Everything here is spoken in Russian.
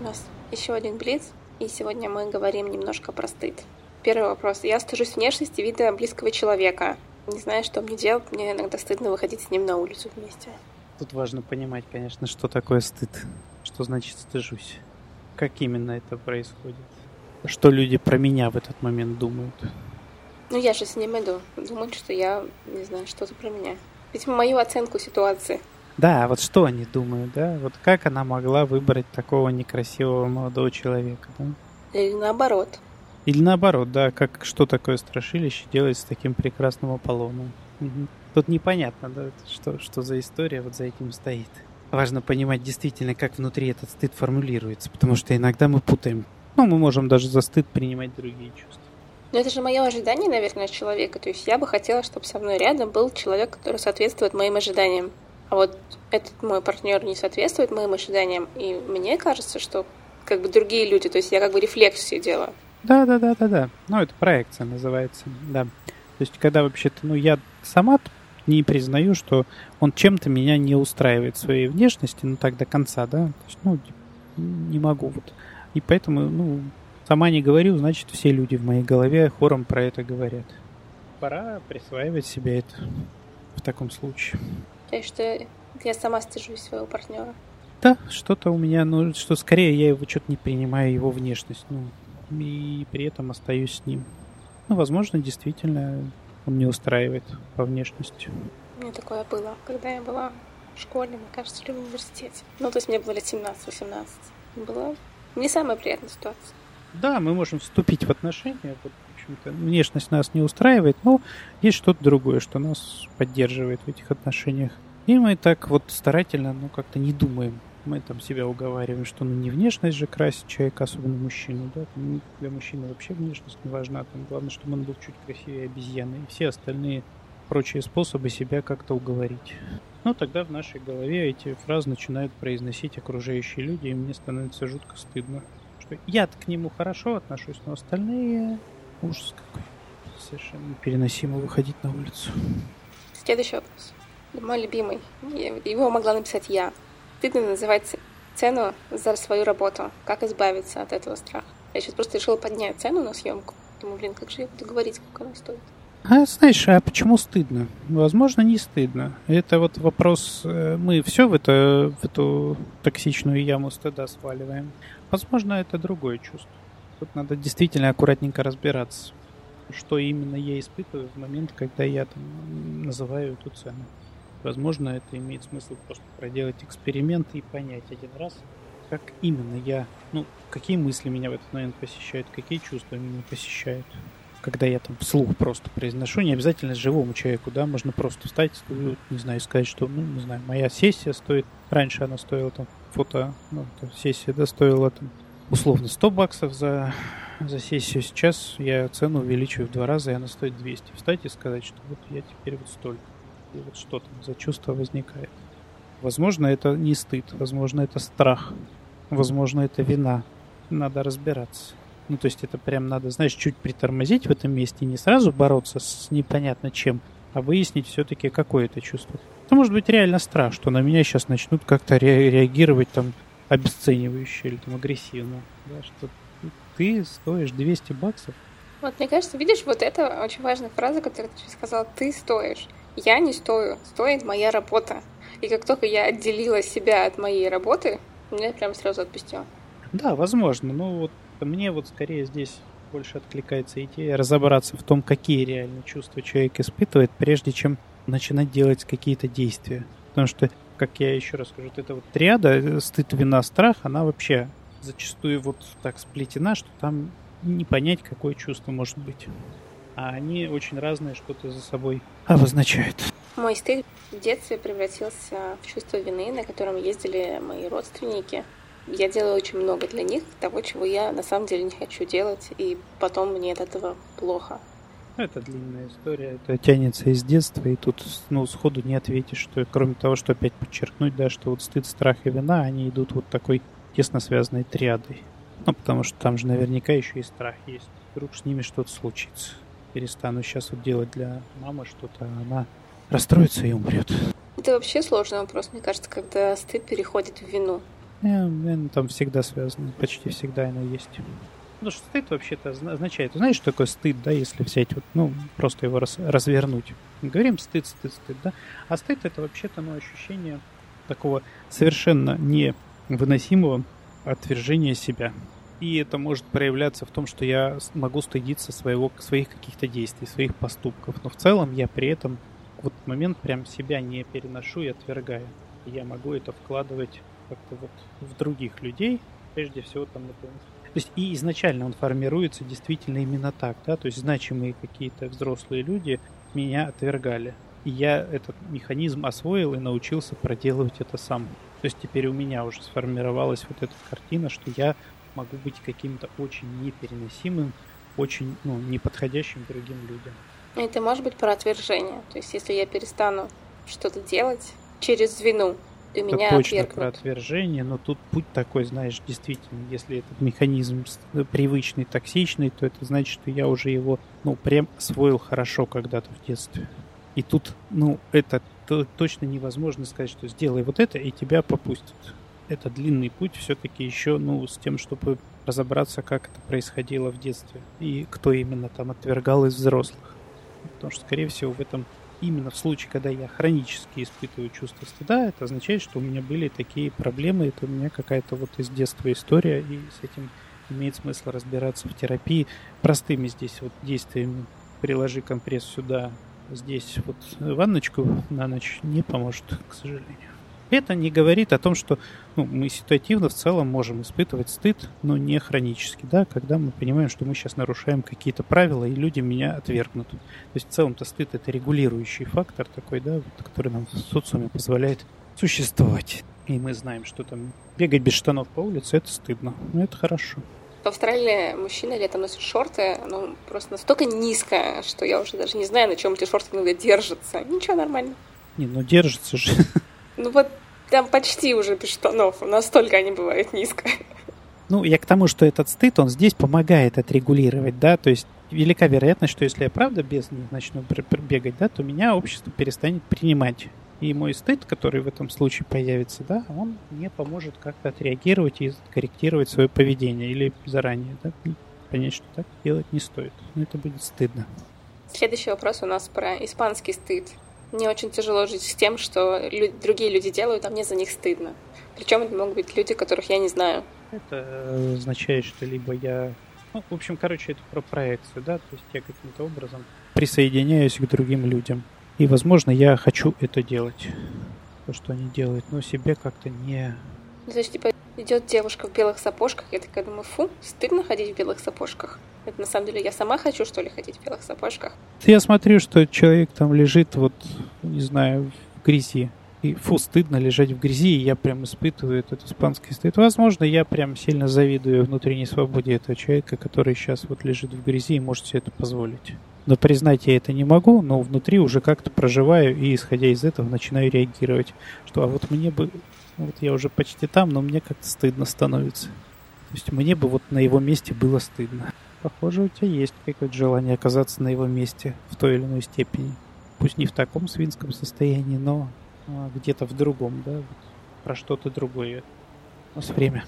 У нас еще один блиц, и сегодня мы говорим немножко про стыд. Первый вопрос. Я стыжусь внешности вида близкого человека. Не знаю, что мне делать, мне иногда стыдно выходить с ним на улицу вместе. Тут важно понимать, конечно, что такое стыд. Что значит стыжусь? Как именно это происходит? Что люди про меня в этот момент думают? Ну, я же с ним иду. Думают, что я, не знаю, что-то про меня. Ведь мою оценку ситуации. Да, вот что они думают, да? Вот как она могла выбрать такого некрасивого молодого человека, да? Или наоборот. Или наоборот, да, как что такое страшилище делать с таким прекрасным Аполлоном. Угу. Тут непонятно, да, что, что за история вот за этим стоит. Важно понимать действительно, как внутри этот стыд формулируется, потому что иногда мы путаем. Ну, мы можем даже за стыд принимать другие чувства. Но это же мое ожидание, наверное, человека. То есть я бы хотела, чтобы со мной рядом был человек, который соответствует моим ожиданиям. А вот этот мой партнер не соответствует моим ожиданиям. И мне кажется, что как бы другие люди, то есть я как бы рефлексию делаю. Да, да, да, да, да. Ну, это проекция называется, да. То есть, когда вообще-то, ну, я сама не признаю, что он чем-то меня не устраивает своей внешности, ну, так до конца, да. То есть, ну, не могу вот. И поэтому, ну, сама не говорю, значит, все люди в моей голове хором про это говорят. Пора присваивать себе это в таком случае. То что я сама стыжусь своего партнера. Да, что-то у меня, ну, что скорее я его что-то не принимаю, его внешность, ну, и при этом остаюсь с ним. Ну, возможно, действительно он не устраивает по внешности. У меня такое было, когда я была в школе, мне кажется, или в университете. Ну, то есть мне было лет 17-18. Была не самая приятная ситуация. Да, мы можем вступить в отношения. Вот, внешность нас не устраивает, но есть что-то другое, что нас поддерживает в этих отношениях. И мы так вот старательно, ну, как-то не думаем мы там себя уговариваем, что ну не внешность же красит человека, особенно мужчину, да, там, для мужчины вообще внешность не важна, там главное, чтобы он был чуть красивее обезьяны, и все остальные прочие способы себя как-то уговорить. Ну, тогда в нашей голове эти фразы начинают произносить окружающие люди, и мне становится жутко стыдно, что я к нему хорошо отношусь, но остальные ужас какой. Совершенно непереносимо выходить на улицу. Следующий вопрос. Мой любимый. Его могла написать я стыдно называть цену за свою работу. Как избавиться от этого страха? Я сейчас просто решила поднять цену на съемку. Думаю, блин, как же я буду говорить, сколько она стоит? А знаешь, а почему стыдно? Возможно, не стыдно. Это вот вопрос, э, мы все в, это, в эту токсичную яму стыда сваливаем. Возможно, это другое чувство. Тут надо действительно аккуратненько разбираться, что именно я испытываю в момент, когда я там называю эту цену. Возможно, это имеет смысл просто проделать эксперимент и понять один раз, как именно я, ну, какие мысли меня в этот момент посещают, какие чувства меня посещают. Когда я там вслух просто произношу, не обязательно живому человеку, да, можно просто встать, не знаю, сказать, что, ну, не знаю, моя сессия стоит, раньше она стоила там, фото, ну, сессия, да, стоила там, условно 100 баксов за, за сессию. Сейчас я цену увеличиваю в два раза, и она стоит 200. Встать и сказать, что вот я теперь вот столько и вот что там за чувство возникает. Возможно, это не стыд, возможно, это страх, возможно, это вина. Надо разбираться. Ну, то есть это прям надо, знаешь, чуть притормозить в этом месте, не сразу бороться с непонятно чем, а выяснить все-таки, какое это чувство. Это может быть реально страх, что на меня сейчас начнут как-то ре- реагировать там обесценивающе или там агрессивно. Да, что ты стоишь 200 баксов. Вот, мне кажется, видишь, вот это очень важная фраза, которую ты сказал, ты стоишь я не стою, стоит моя работа. И как только я отделила себя от моей работы, меня прям сразу отпустило. Да, возможно. Но вот мне вот скорее здесь больше откликается идея разобраться в том, какие реальные чувства человек испытывает, прежде чем начинать делать какие-то действия. Потому что, как я еще раз скажу, вот эта вот триада э, стыд, вина, страх, она вообще зачастую вот так сплетена, что там не понять, какое чувство может быть а они очень разные что-то за собой обозначают. Мой стыд в детстве превратился в чувство вины, на котором ездили мои родственники. Я делаю очень много для них того, чего я на самом деле не хочу делать, и потом мне от этого плохо. Это длинная история, это тянется из детства, и тут ну, сходу не ответишь, что кроме того, что опять подчеркнуть, да, что вот стыд, страх и вина, они идут вот такой тесно связанной триадой. Ну, потому что там же наверняка еще и страх есть. Вдруг с ними что-то случится перестану сейчас вот делать для мамы что-то, она расстроится и умрет. Это вообще сложный вопрос, мне кажется, когда стыд переходит в вину. Э, там всегда связано, почти всегда оно есть. Ну, что стыд вообще-то означает, знаешь, что такое стыд, да, если взять, вот, ну, просто его раз, развернуть. Говорим стыд, стыд, стыд, да, а стыд это вообще-то, ну, ощущение такого совершенно невыносимого отвержения себя. И это может проявляться в том, что я могу стыдиться своего, своих каких-то действий, своих поступков. Но в целом я при этом в этот момент прям себя не переношу и отвергаю. Я могу это вкладывать как-то вот в других людей, прежде всего там, например. То есть и изначально он формируется действительно именно так, да, то есть значимые какие-то взрослые люди меня отвергали. И я этот механизм освоил и научился проделывать это сам. То есть теперь у меня уже сформировалась вот эта картина, что я могу быть каким-то очень непереносимым, очень ну, неподходящим другим людям. Это может быть про отвержение. То есть если я перестану что-то делать через вину, меня Это точно отвергнут. про отвержение, но тут путь такой, знаешь, действительно, если этот механизм привычный, токсичный, то это значит, что я уже его, ну, прям освоил хорошо когда-то в детстве. И тут, ну, это то, точно невозможно сказать, что сделай вот это, и тебя попустят. Это длинный путь все-таки еще, ну, с тем, чтобы разобраться, как это происходило в детстве и кто именно там отвергал из взрослых. Потому что, скорее всего, в этом именно в случае, когда я хронически испытываю чувство стыда, это означает, что у меня были такие проблемы, это у меня какая-то вот из детства история, и с этим имеет смысл разбираться в терапии простыми здесь вот действиями. Приложи компресс сюда, здесь вот ванночку на ночь не поможет, к сожалению. Это не говорит о том, что ну, мы ситуативно в целом можем испытывать стыд, но не хронически, да, когда мы понимаем, что мы сейчас нарушаем какие-то правила, и люди меня отвергнут. То есть в целом-то стыд это регулирующий фактор такой, да, который нам в социуме позволяет существовать. И мы знаем, что там бегать без штанов по улице это стыдно, но это хорошо. В Австралии мужчина летом носит шорты, ну, просто настолько низко, что я уже даже не знаю, на чем эти шорты иногда держатся. Ничего, нормально. Не, ну держится же. Ну вот там почти уже без штанов, настолько они бывают низко. Ну, я к тому, что этот стыд, он здесь помогает отрегулировать, да, то есть велика вероятность, что если я правда без них начну бегать, да, то меня общество перестанет принимать. И мой стыд, который в этом случае появится, да, он мне поможет как-то отреагировать и корректировать свое поведение или заранее, да, понять, что так делать не стоит. Но это будет стыдно. Следующий вопрос у нас про испанский стыд. Мне очень тяжело жить с тем, что лю- другие люди делают, а мне за них стыдно. Причем это могут быть люди, которых я не знаю. Это означает, что либо я... Ну, в общем, короче, это про проекцию, да, то есть я каким-то образом присоединяюсь к другим людям. И, возможно, я хочу это делать. То, что они делают, но себе как-то не... Ну, то есть, типа, идет девушка в белых сапожках, я такая думаю, фу, стыдно ходить в белых сапожках. Это на самом деле я сама хочу, что ли, ходить в белых сапожках. Я смотрю, что человек там лежит, вот, не знаю, в грязи. И фу, стыдно лежать в грязи, и я прям испытываю этот испанский стыд. Возможно, я прям сильно завидую внутренней свободе этого человека, который сейчас вот лежит в грязи и может себе это позволить. Но признать я это не могу, но внутри уже как-то проживаю и, исходя из этого, начинаю реагировать. Что, а вот мне бы... Вот я уже почти там, но мне как-то стыдно становится. То есть мне бы вот на его месте было стыдно. Похоже, у тебя есть какое-то желание оказаться на его месте в той или иной степени. Пусть не в таком свинском состоянии, но а, где-то в другом, да, вот, про что-то другое. У нас время.